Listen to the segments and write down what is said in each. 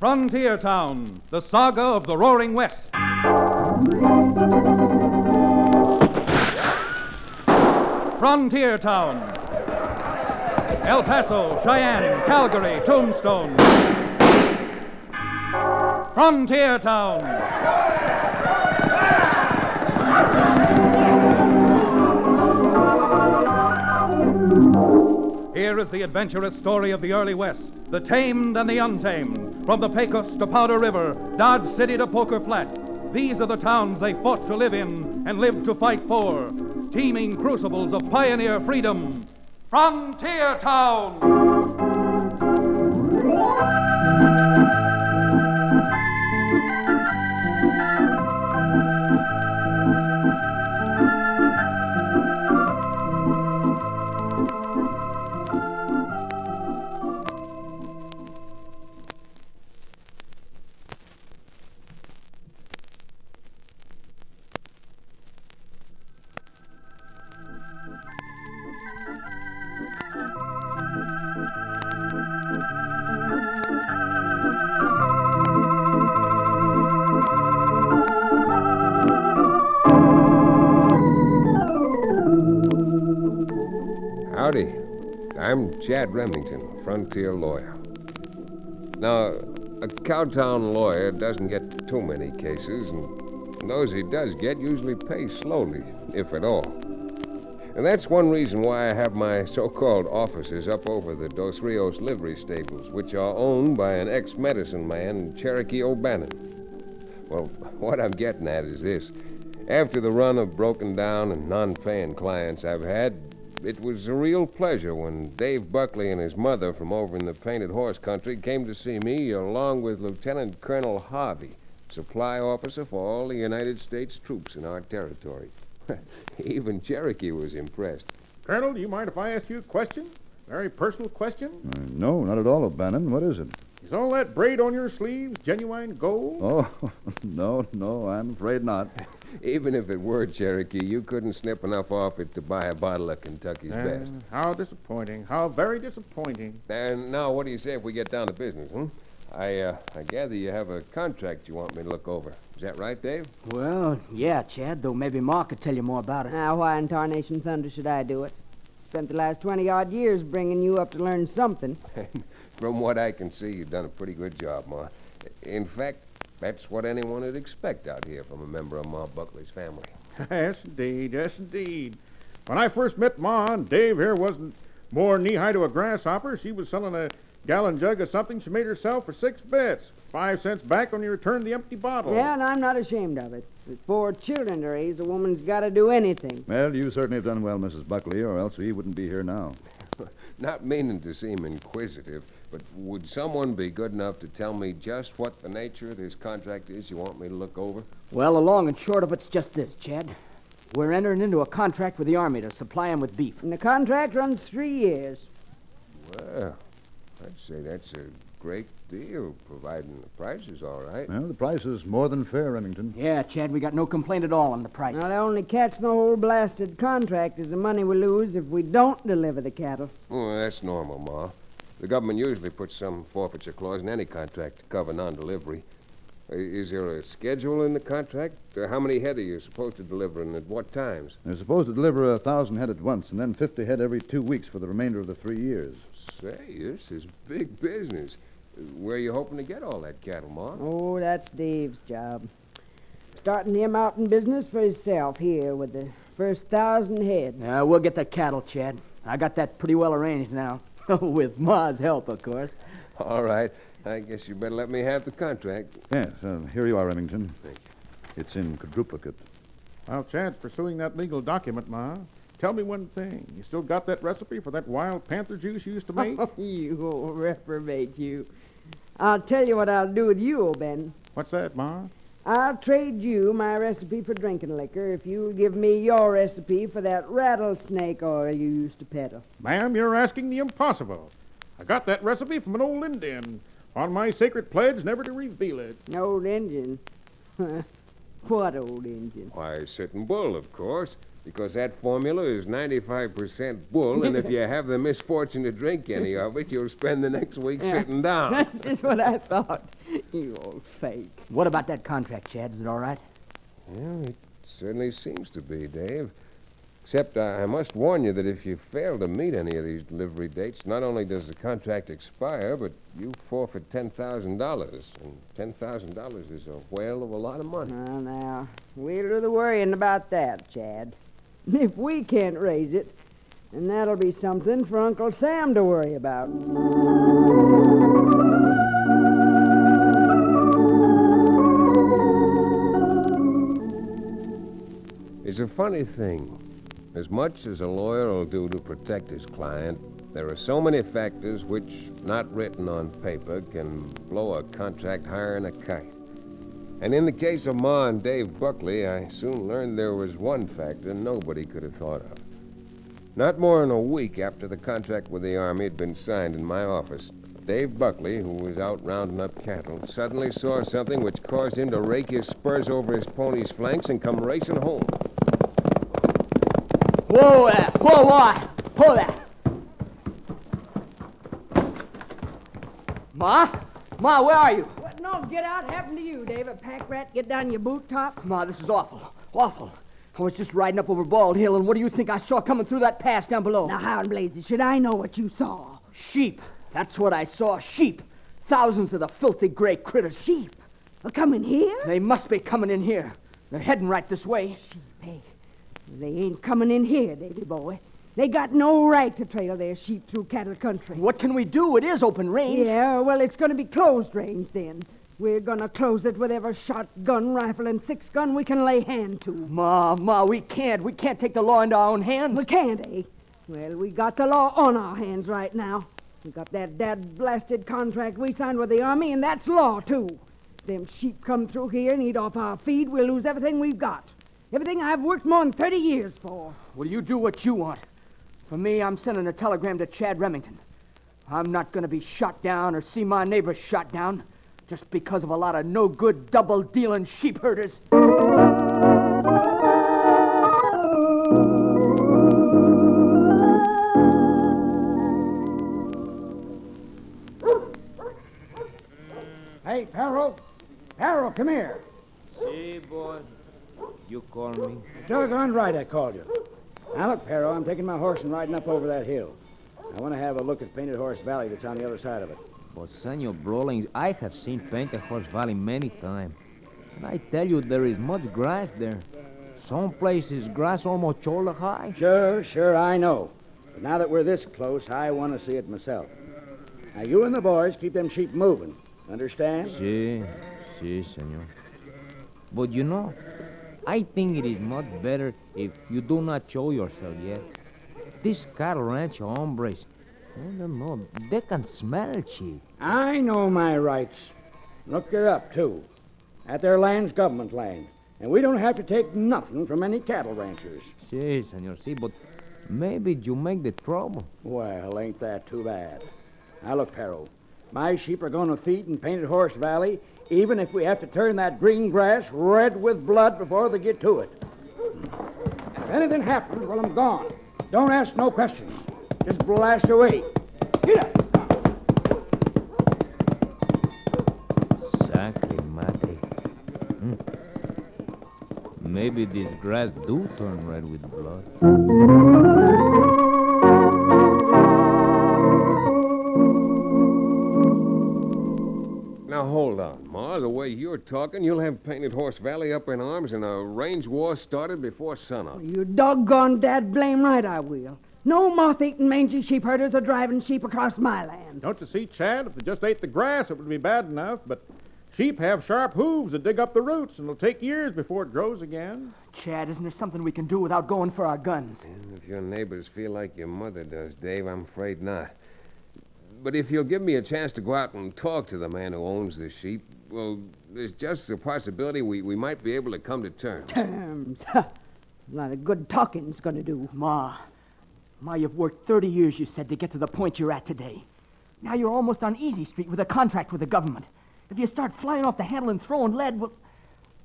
Frontier Town, the saga of the Roaring West. Frontier Town. El Paso, Cheyenne, Calgary, Tombstone. Frontier Town. Here is the adventurous story of the early West, the tamed and the untamed. From the Pecos to Powder River, Dodge City to Poker Flat. These are the towns they fought to live in and lived to fight for. Teeming crucibles of pioneer freedom. Frontier Town! Chad Remington, frontier lawyer. Now, a cowtown lawyer doesn't get too many cases, and those he does get usually pay slowly, if at all. And that's one reason why I have my so called offices up over the Dos Rios livery stables, which are owned by an ex medicine man, Cherokee O'Bannon. Well, what I'm getting at is this. After the run of broken down and non paying clients I've had, it was a real pleasure when Dave Buckley and his mother from over in the Painted Horse country came to see me, along with Lieutenant Colonel Harvey, supply officer for all the United States troops in our territory. Even Cherokee was impressed. Colonel, do you mind if I ask you a question? Very personal question? Uh, no, not at all, O'Bannon. What is it? Is all that braid on your sleeves genuine gold? Oh, no, no, I'm afraid not. Even if it were Cherokee, you couldn't snip enough off it to buy a bottle of Kentucky's Ah, best. How disappointing. How very disappointing. And now, what do you say if we get down to business, hmm? I, uh, I gather you have a contract you want me to look over. Is that right, Dave? Well, yeah, Chad, though maybe Ma could tell you more about it. Now, why in tarnation thunder should I do it? Spent the last 20 odd years bringing you up to learn something. From what I can see, you've done a pretty good job, Ma. In fact, that's what anyone would expect out here from a member of Ma Buckley's family. yes, indeed. Yes, indeed. When I first met Ma and Dave here wasn't more knee-high to a grasshopper. She was selling a gallon jug of something she made herself for six bits. Five cents back when you returned the empty bottle. Yeah, and I'm not ashamed of it. With four children to raise, a woman's got to do anything. Well, you certainly have done well, Mrs. Buckley, or else we wouldn't be here now. Not meaning to seem inquisitive, but would someone be good enough to tell me just what the nature of this contract is you want me to look over? Well, the long and short of it's just this, Chad. We're entering into a contract with the Army to supply 'em with beef. And the contract runs three years. Well, I'd say that's a great deal, providing the price is all right. Well, the price is more than fair, Remington. Yeah, Chad, we got no complaint at all on the price. Now, the only catch in the whole blasted contract is the money we lose if we don't deliver the cattle. Oh, that's normal, Ma. The government usually puts some forfeiture clause in any contract to cover non-delivery. Uh, Is there a schedule in the contract? Uh, how many head are you supposed to deliver and at what times? They're supposed to deliver a thousand head at once, and then 50 head every two weeks for the remainder of the three years. Say, this is big business. Uh, Where are you hoping to get all that cattle, Ma? Oh, that's Dave's job. Starting him out in business for himself here with the first thousand head. Yeah, we'll get the cattle, Chad. I got that pretty well arranged now. with Ma's help, of course. All right. I guess you better let me have the contract. Yes, uh, here you are, Remington. Thank you. It's in quadruplicate. Well, Chad's pursuing that legal document, Ma. Tell me one thing. You still got that recipe for that wild panther juice you used to make? you old reprobate, you. I'll tell you what I'll do with you, old Ben. What's that, Ma? I'll trade you my recipe for drinking liquor if you'll give me your recipe for that rattlesnake oil you used to peddle. Ma'am, you're asking the impossible. I got that recipe from an old Indian. On my sacred pledge never to reveal it. Old Injun. what old Injun? Why, Sitting Bull, of course, because that formula is 95% bull, and if you have the misfortune to drink any of it, you'll spend the next week sitting down. That's just what I thought. You old fake. What about that contract, Chad? Is it all right? Well, it certainly seems to be, Dave. Except I I must warn you that if you fail to meet any of these delivery dates, not only does the contract expire, but you forfeit $10,000. And $10,000 is a whale of a lot of money. Well, now, we'll do the worrying about that, Chad. If we can't raise it, then that'll be something for Uncle Sam to worry about. It's a funny thing. As much as a lawyer will do to protect his client, there are so many factors which, not written on paper, can blow a contract higher than a kite. And in the case of Ma and Dave Buckley, I soon learned there was one factor nobody could have thought of. Not more than a week after the contract with the Army had been signed in my office, Dave Buckley, who was out rounding up cattle, suddenly saw something which caused him to rake his spurs over his pony's flanks and come racing home. Whoa there! Whoa, whoa! Whoa! Ma? Ma, where are you? Get out happened to you, David? Pack rat, get down your boot top? Ma, this is awful. Awful. I was just riding up over Bald Hill, and what do you think I saw coming through that pass down below? Now, how in blazes should I know what you saw? Sheep. That's what I saw. Sheep. Thousands of the filthy gray critters. Sheep. A coming here? They must be coming in here. They're heading right this way. Hey, they ain't coming in here, Davy boy. They got no right to trail their sheep through cattle country. What can we do? It is open range. Yeah, well, it's going to be closed range then. We're to close it with every shotgun, rifle, and six gun we can lay hand to. Ma, Ma, we can't. We can't take the law into our own hands. We can't, eh? Well, we got the law on our hands right now. We got that dad blasted contract we signed with the Army, and that's law, too. Them sheep come through here and eat off our feed, we'll lose everything we've got. Everything I've worked more than 30 years for. Well, you do what you want. For me, I'm sending a telegram to Chad Remington. I'm not to be shot down or see my neighbors shot down just because of a lot of no good double dealing sheep herders. Hey, Perro. Perro, come here. See, boy. You call me? Doggone right I called you. Now, look, Perro, I'm taking my horse and riding up over that hill. I want to have a look at Painted Horse Valley that's on the other side of it. But, Senor Brawlings, I have seen Horse Valley many times. And I tell you, there is much grass there. Some places grass almost shoulder high. Sure, sure, I know. But now that we're this close, I want to see it myself. Now, you and the boys keep them sheep moving. Understand? Si, si, senor. But you know, I think it is much better if you do not show yourself yet. These cattle ranch hombres, I don't know, they can smell sheep. I know my rights. Look it up, too. That their land's government land. And we don't have to take nothing from any cattle ranchers. Si, senor, si, but maybe you make the trouble. Well, ain't that too bad? Now, look, Perro. My sheep are going to feed in Painted Horse Valley, even if we have to turn that green grass red with blood before they get to it. If anything happens while I'm gone, don't ask no questions. Just blast away. Get up. Sacre mate. Hmm. Maybe this grass do turn red with blood. Now hold on, Ma. The way you're talking, you'll have Painted Horse Valley up in arms and a range war started before sunup. You doggone dad blame right I will. No moth-eating mangy sheep herders are driving sheep across my land. Don't you see, Chad? If they just ate the grass, it would be bad enough, but sheep have sharp hooves that dig up the roots, and it'll take years before it grows again. Chad, isn't there something we can do without going for our guns? If your neighbors feel like your mother does, Dave, I'm afraid not. But if you'll give me a chance to go out and talk to the man who owns the sheep, well, there's just a possibility we, we might be able to come to terms. Terms. A lot of good talking's gonna do. Ma, Ma, you've worked 30 years, you said, to get to the point you're at today. Now you're almost on Easy Street with a contract with the government. If you start flying off the handle and throwing lead, well,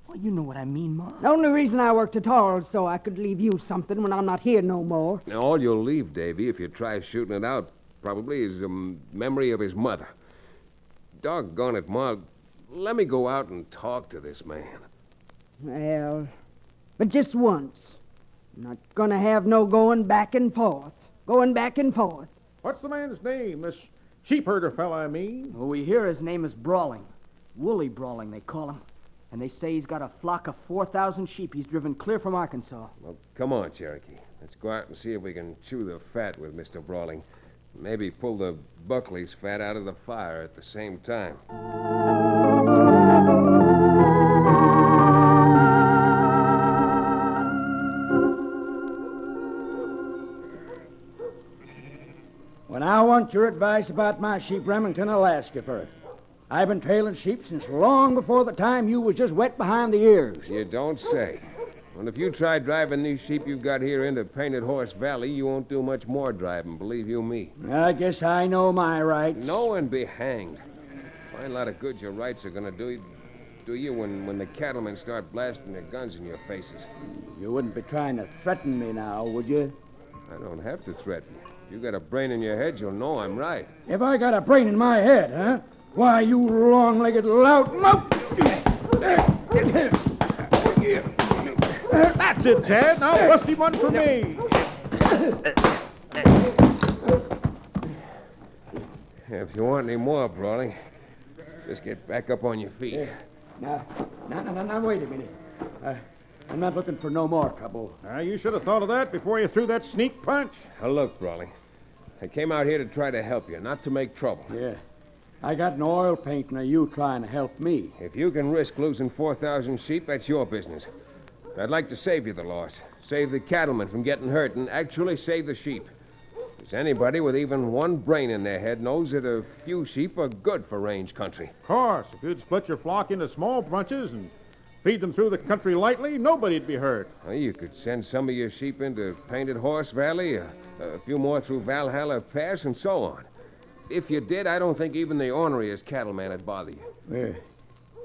well, you know what I mean, Ma. The only reason I worked at all is so I could leave you something when I'm not here no more. Now, all you'll leave, Davy, if you try shooting it out, probably is a m- memory of his mother. Doggone it, Ma. let me go out and talk to this man. Well, but just once. Not gonna have no going back and forth. Going back and forth. What's the man's name? This sheepherder fellow, I mean. Well, we hear his name is Brawling. Woolly Brawling, they call him. And they say he's got a flock of 4,000 sheep he's driven clear from Arkansas. Well, come on, Cherokee. Let's go out and see if we can chew the fat with Mr. Brawling. Maybe pull the Buckley's fat out of the fire at the same time. When I want your advice about my sheep, Remington, I'll ask you for it. I've been trailing sheep since long before the time you was just wet behind the ears. You don't say. Well, if you try driving these sheep you've got here into Painted Horse Valley, you won't do much more driving, believe you me. I guess I know my rights. No and be hanged. Fine lot of good your rights are gonna do you, do you when, when the cattlemen start blasting their guns in your faces. You wouldn't be trying to threaten me now, would you? I don't have to threaten you. If you got a brain in your head, you'll know I'm right. If I got a brain in my head, huh? Why, you long-legged lout. That's it, Chad. Now bust him one for me. If you want any more, Brawling, just get back up on your feet. Now, now, now, now, wait a minute. Uh, I'm not looking for no more trouble. Now, you should have thought of that before you threw that sneak punch. Now, look, Brawling. I came out here to try to help you, not to make trouble. Yeah. I got an oil paint, and you trying to help me. If you can risk losing 4,000 sheep, that's your business. I'd like to save you the loss, save the cattlemen from getting hurt, and actually save the sheep. Because anybody with even one brain in their head knows that a few sheep are good for range country. Of course, if you'd split your flock into small bunches and feed them through the country lightly, nobody'd be hurt. Well, you could send some of your sheep into Painted Horse Valley, a, a few more through Valhalla Pass, and so on. If you did, I don't think even the orneriest cattleman would bother you. Well,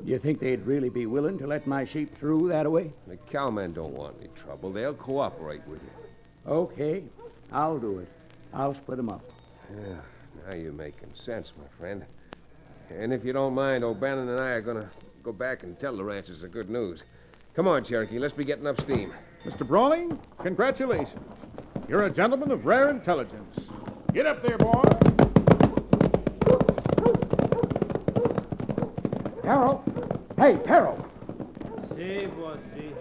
do you think they'd really be willing to let my sheep through that way? The cowmen don't want any trouble. They'll cooperate with you. Okay, I'll do it. I'll split 'em up. Yeah, now you're making sense, my friend. And if you don't mind, O'Bannon and I are going to go back and tell the ranchers the good news. Come on, Cherokee. Let's be getting up steam. Mr. Brawley, congratulations. You're a gentleman of rare intelligence. Get up there, boy. Perro! Hey, Perro! See, boss G.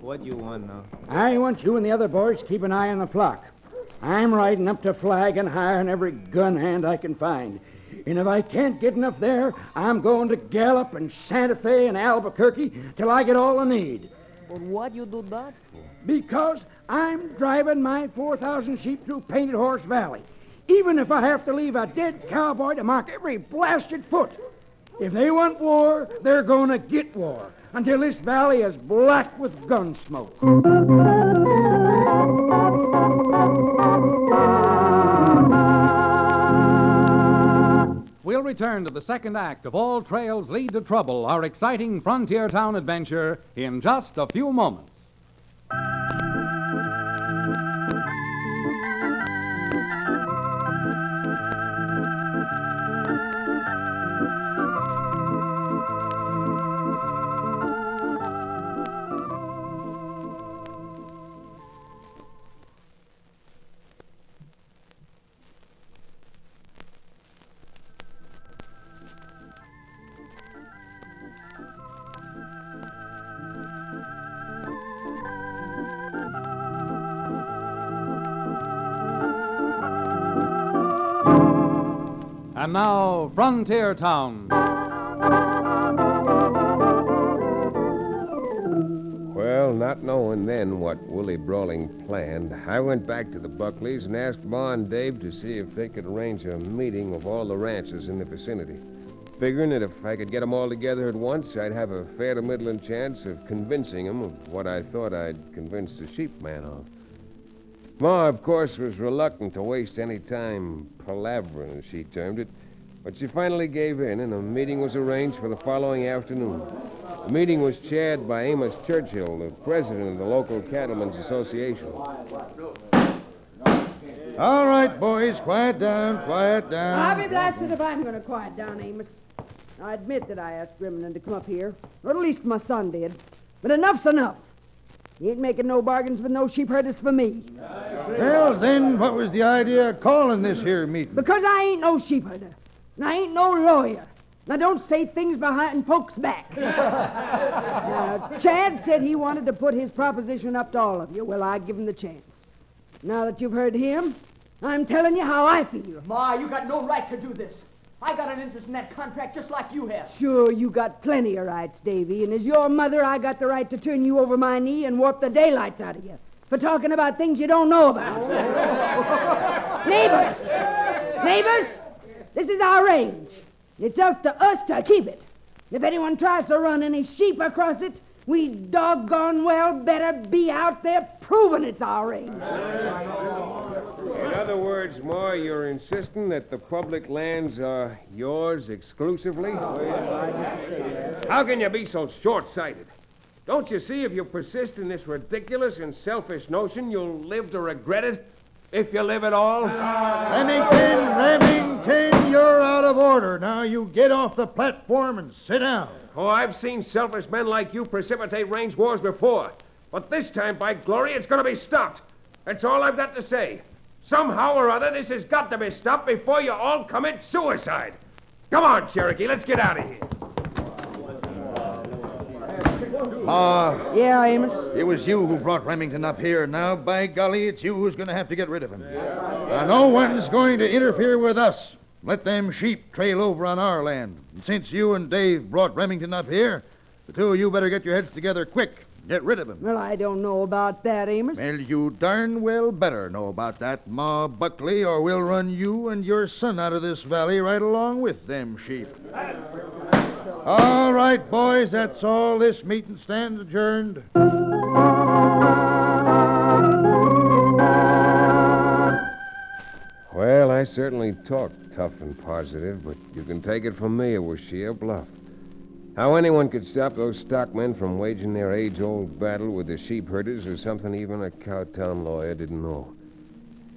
What you want now? I want you and the other boys to keep an eye on the flock. I'm riding up to Flag and hiring every gun hand I can find. And if I can't get enough there, I'm going to Gallup and Santa Fe and Albuquerque till I get all I need. But what you do that for? Because I'm driving my 4,000 sheep through Painted Horse Valley. Even if I have to leave a dead cowboy to mark every blasted foot. If they want war, they're going to get war until this valley is black with gun smoke. Return to the second act of All Trails Lead to Trouble, our exciting frontier town adventure, in just a few moments. And now, Frontier Town. Well, not knowing then what Willie Brawling planned, I went back to the Buckleys and asked Ma and Dave to see if they could arrange a meeting of all the ranchers in the vicinity. Figuring that if I could get 'em all together at once, I'd have a fair to middling chance of convincing 'em of what I thought I'd convinced the sheep man of. Ma, of course, was reluctant to waste any time palavering, as she termed it, but she finally gave in, and a meeting was arranged for the following afternoon. The meeting was chaired by Amos Churchill, the president of the local Cattlemen's Association. All right, boys, quiet down, quiet down. I'll be blasted if I'm going to quiet down, Amos. I admit that I asked Remington to come up here, or at least my son did. But enough's enough. He ain't making no bargains with no sheep herders for me. Well, then, what was the idea of calling this here meeting? Because I ain't no sheep herder. And I ain't no lawyer. Now, don't say things behind folks' back. now, Chad said he wanted to put his proposition up to all of you. Well, I give him the chance. Now that you've heard him, I'm telling you how I feel. Ma, you got no right to do this. I got an interest in that contract just like you have. Sure, you got plenty of rights, Davy, and as your mother, I got the right to turn you over my knee and warp the daylights out of you for talking about things you don't know about. Neighbors! Neighbors! This is our range. It's up to us to keep it. If anyone tries to run any sheep across it, we doggone well better be out there proving it's our range. In other words, Ma, you're insisting that the public lands are yours exclusively? How can you be so short sighted? Don't you see if you persist in this ridiculous and selfish notion, you'll live to regret it? If you live at all? Remington, Remington, you're out of order. Now you get off the platform and sit down. Oh, I've seen selfish men like you precipitate range wars before. But this time, by glory, it's going to be stopped. That's all I've got to say. Somehow or other, this has got to be stopped before you all commit suicide. Come on, Cherokee, let's get out of here. Ma, Yeah, Amos? it was you who brought Remington up here. Now, by golly, it's you who's going to have to get rid of him. Now, no one's going to interfere with us. Let them sheep trail over on our land. And since you and Dave brought Remington up here, the two of you better get your heads together quick. Get rid of him. Well, I don't know about that, Amos. Well, you darn well better know about that, Ma Buckley, or we'll run you and your son out of this valley right along with them sheep. All right, boys, that's all. This meeting stands adjourned. I certainly talked tough and positive, but you can take it from me it was sheer bluff. How anyone could stop those stockmen from waging their age old battle with the sheep herders was something even a cowtown lawyer didn't know.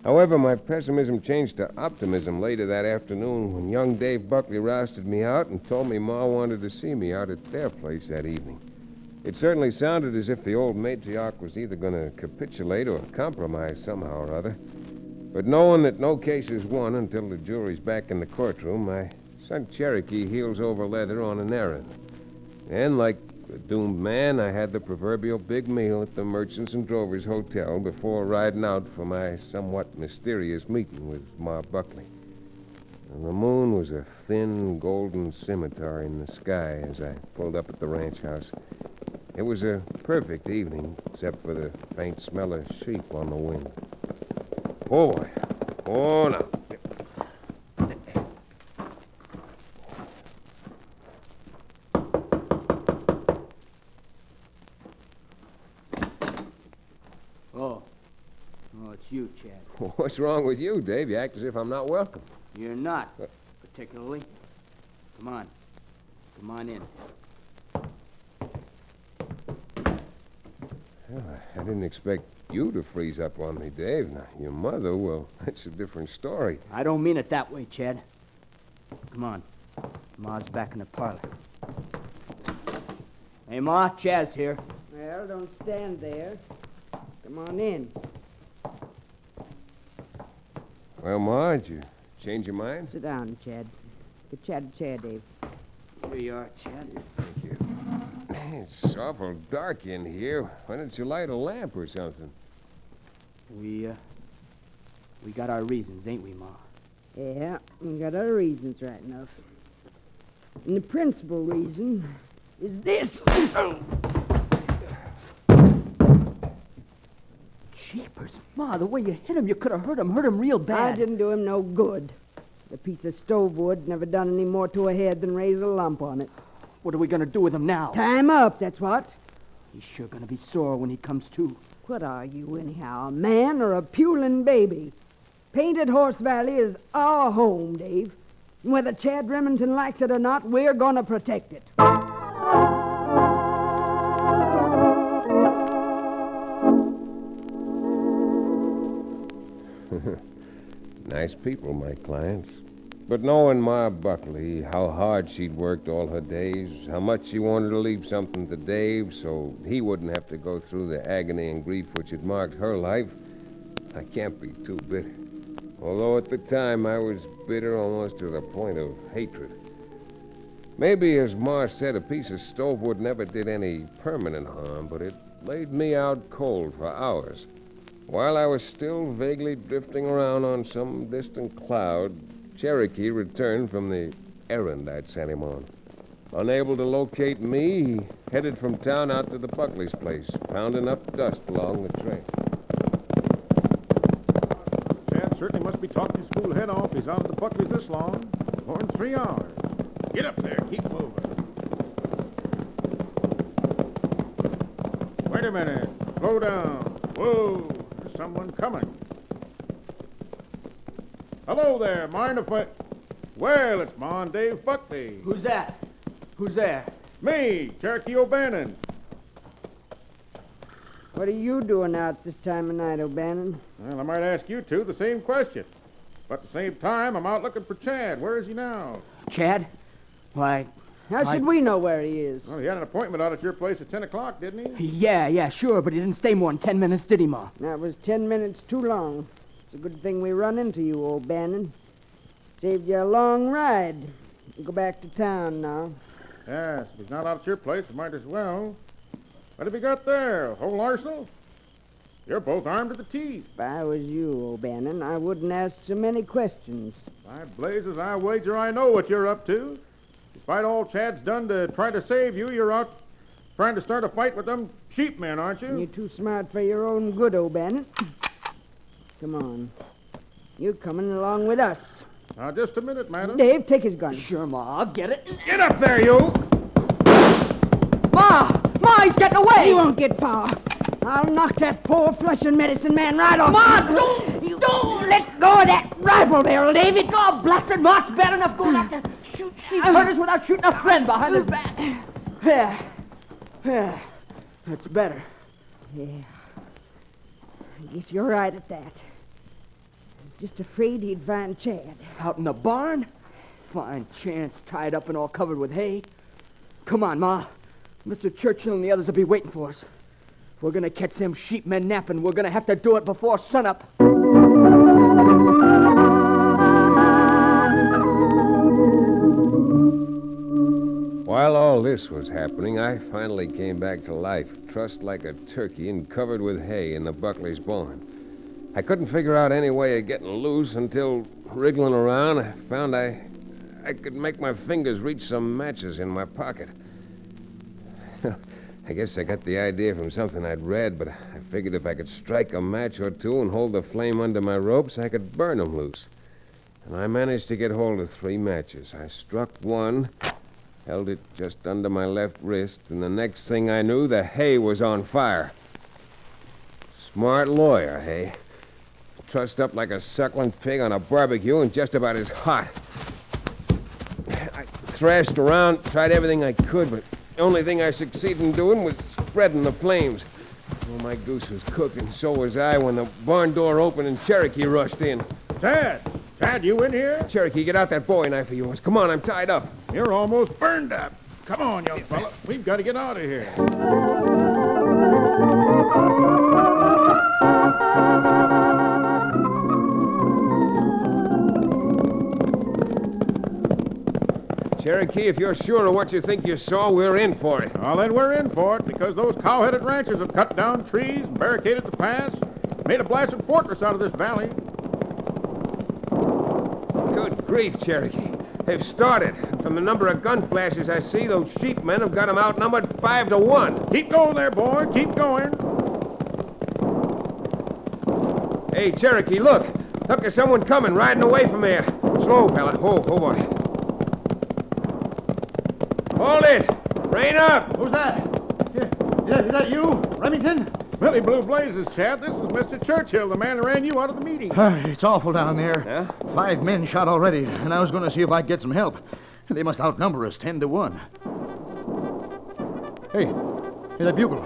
However, my pessimism changed to optimism later that afternoon when young Dave Buckley rousted me out and told me Ma wanted to see me out at their place that evening. It certainly sounded as if the old matriarch was either going to capitulate or compromise somehow or other. But knowing that no case is won until the jury's back in the courtroom, I sent Cherokee heels over leather on an errand. And like a doomed man, I had the proverbial big meal at the Merchants and Drovers Hotel before riding out for my somewhat mysterious meeting with Ma Buckley. And the moon was a thin golden scimitar in the sky as I pulled up at the ranch house. It was a perfect evening, except for the faint smell of sheep on the wind. Oh, boy. Oh, no. Oh. Oh, it's you, Chad. What's wrong with you, Dave? You act as if I'm not welcome. You're not, uh, particularly. Come on. Come on in. Well, I didn't expect you to freeze up on me, Dave. Now, your mother, well, that's a different story. I don't mean it that way, Chad. Come on. Ma's back in the parlor. Hey, Ma, Chaz here. Well, don't stand there. Come on in. Well, Ma, did you change your mind? Sit down, Chad. Get Chad a chair, Dave. Here you are, Chad. Thank you. It's awful dark in here. Why don't you light a lamp or something? We, uh, we got our reasons, ain't we, Ma? Yeah, we got our reasons right enough. And the principal reason is this. Jeepers, Ma, the way you hit him, you could have hurt him, hurt him real bad. I didn't do him no good. The piece of stove wood never done any more to a head than raise a lump on it. What are we gonna do with him now? Time up, that's what. He's sure gonna be sore when he comes to. What are you, anyhow, a man or a puling baby? Painted Horse Valley is our home, Dave. And whether Chad Remington likes it or not, we're gonna protect it. Nice people, my clients. But knowing Ma Buckley, how hard she'd worked all her days, how much she wanted to leave something to Dave so he wouldn't have to go through the agony and grief which had marked her life, I can't be too bitter. Although at the time I was bitter almost to the point of hatred. Maybe, as Ma said, a piece of stove wood never did any permanent harm, but it laid me out cold for hours. While I was still vaguely drifting around on some distant cloud, Cherokee returned from the errand I'd sent him on. Unable to locate me, he headed from town out to the Buckley's place, pounding up dust along the trail. Chad certainly must be talking his fool head off. He's out at the Buckleys this long. More than three hours. Get up there. Keep moving. Wait a minute. Slow down. Whoa. There's someone coming. Hello there. Mind if I... Well, it's Ma and Dave Buckley. Who's that? Who's there? Me, Cherokee O'Bannon. What are you doing out this time of night, O'Bannon? Well, I might ask you two the same question. But at the same time, I'm out looking for Chad. Where is he now? Chad? Why, How I- should we know where he is? Well, he had an appointment out at your place at 10 o'clock, didn't he? yeah, yeah, sure, but he didn't stay more than ten minutes, did he, Ma? That was ten minutes too long. It's a good thing we run into you, O'Bannon. Saved you a long ride. Go back to town now. Yes, if he's not out at your place, we might as well. What have you got there? A whole arsenal? You're both armed to the teeth. If I was you, O'Bannon, I wouldn't ask so many questions. By blazes, I wager I know what you're up to. Despite all Chad's done to try to save you, you're out trying to start a fight with them sheep men, aren't you? You're too smart for your own good, O'Bannon. Come on. You coming along with us. Now, just a minute, madam. Dave, take his gun. Sure, Ma, I'll get it. Get up there, you! Ma! Ma, he's getting away! He won't get far. I'll knock that poor flesh and medicine man right off. Ma, don't, don't let go of that rifle barrel, David. Oh, blasted Ma, it's bad enough going out to shoot sheep herders without shooting a friend behind his back. There. There. That's better. Yeah. I guess you're right at that. I was just afraid he'd find Chad. Out in the barn? Fine chance, tied up and all covered with hay. Come on, Ma. Mr. Churchill and the others will be waiting for us. If we're gonna catch them sheep men napping, we're gonna have to do it before sunup. While all this was happening, I finally came back to life, trussed like a turkey and covered with hay in the Buckley's barn. I couldn't figure out any way of getting loose until, wriggling around, I found I, I could make my fingers reach some matches in my pocket. I guess I got the idea from something I'd read, but I figured if I could strike a match or two and hold the flame under my ropes, I could burn 'em loose. And I managed to get hold of three matches. I struck one, held it just under my left wrist, and the next thing I knew, the hay was on fire. Smart lawyer, hey? Trussed up like a suckling pig on a barbecue and just about as hot. I thrashed around, tried everything I could, but the only thing I succeeded in doing was spreading the flames. Well, my goose was cooked, and so was I when the barn door opened and Cherokee rushed in. Chad! Chad, you in here? Cherokee, get out that bowie knife of yours. Come on, I'm tied up. You're almost burned up. Come on, young fella. We've got to get out of here. Cherokee, if you're sure of what you think you saw, we're in for it. Well, then we're in for it because those cow-headed ranchers have cut down trees and barricaded the pass, made a blasted fortress out of this valley. Good grief, Cherokee. They've started. From the number of gun flashes I see, those sheepmen have got them outnumbered five to one. Keep going there, boy. Keep going. Hey, Cherokee, look. Look, there's someone coming, riding away from there. Slow, fella. Oh, oh, boy. Hold it! Rein up! Who's that? Yeah, is that you, Remington? Billy Blue Blazes, Chad. This is Mr. Churchill, the man who ran you out of the meeting. it's awful down there. Yeah? Five men shot already, and I was going to see if I'd get some help. They must outnumber us ten to one. Hey, hey, that bugle.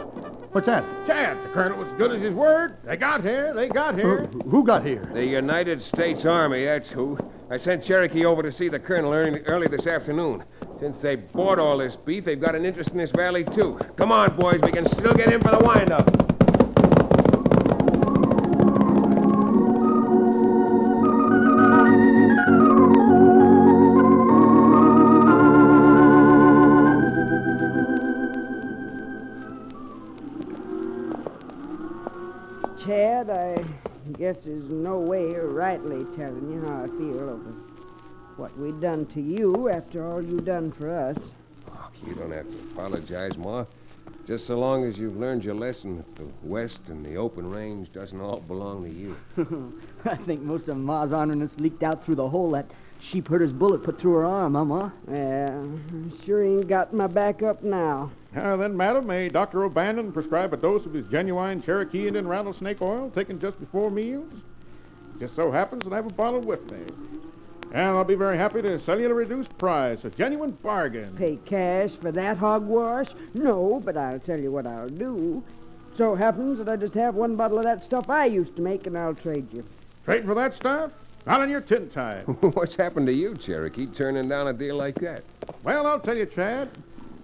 What's that? Chad, the colonel was good as his word. They got here. They got here. Who, who got here? The United States Army, that's who. I sent Cherokee over to see the colonel early, early this afternoon. Since they bought all this beef, they've got an interest in this valley, too. Come on, boys, we can still get in for the wind-up. Chad, I guess there's no way of rightly telling you how I feel over what we done to you after all you done for us. Oh, you don't have to apologize, Ma. Just so long as you've learned your lesson that the West and the open range doesn't all belong to you. I think most of Ma's honoriness leaked out through the hole that sheep herder's bullet put through her arm, huh, Ma? Yeah, sure ain't got my back up now. Now then, madam, may Dr. O'Bannon prescribe a dose of his genuine Cherokee Indian rattlesnake oil taken just before meals? Just so happens that I have a bottle with me. And I'll be very happy to sell you at a reduced price, a genuine bargain. Pay cash for that hogwash? No, but I'll tell you what I'll do. So happens that I just have one bottle of that stuff I used to make, and I'll trade you. Trade for that stuff? Not on your tin type. What's happened to you, Cherokee, turning down a deal like that? well, I'll tell you, Chad.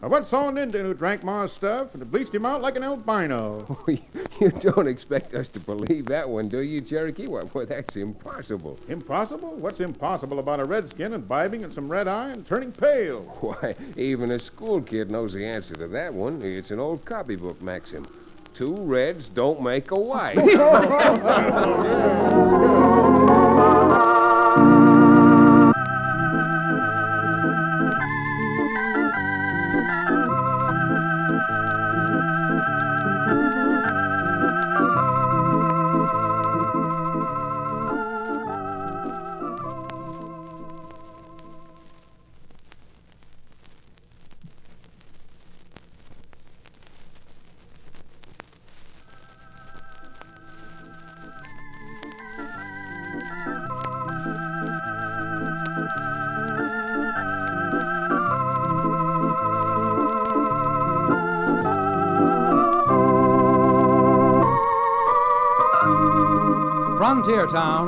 I once saw an Indian who drank Ma's stuff, and it bleached him out like an albino. you don't expect us to believe that one, do you, Cherokee? Well, well, that's impossible. Impossible? What's impossible about a redskin imbibing in some red eye and turning pale? Why, even a school kid knows the answer to that one. It's an old copybook maxim. Two reds don't make a white.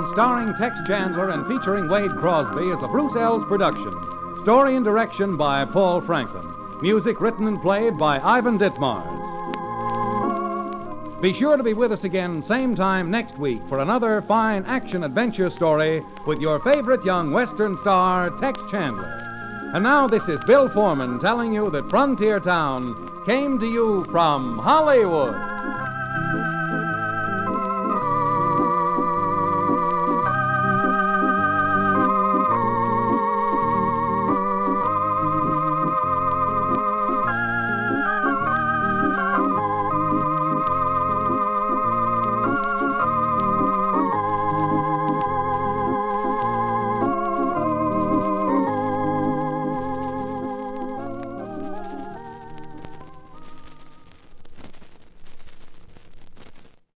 Starring Tex Chandler and featuring Wade Crosby, is a Bruce Eells production. Story and direction by Paul Franklin. Music written and played by Ivan Ditmars. Be sure to be with us again same time next week for another fine action adventure story with your favorite young Western star, Tex Chandler. And now this is Bill Foreman telling you that Frontier Town came to you from Hollywood.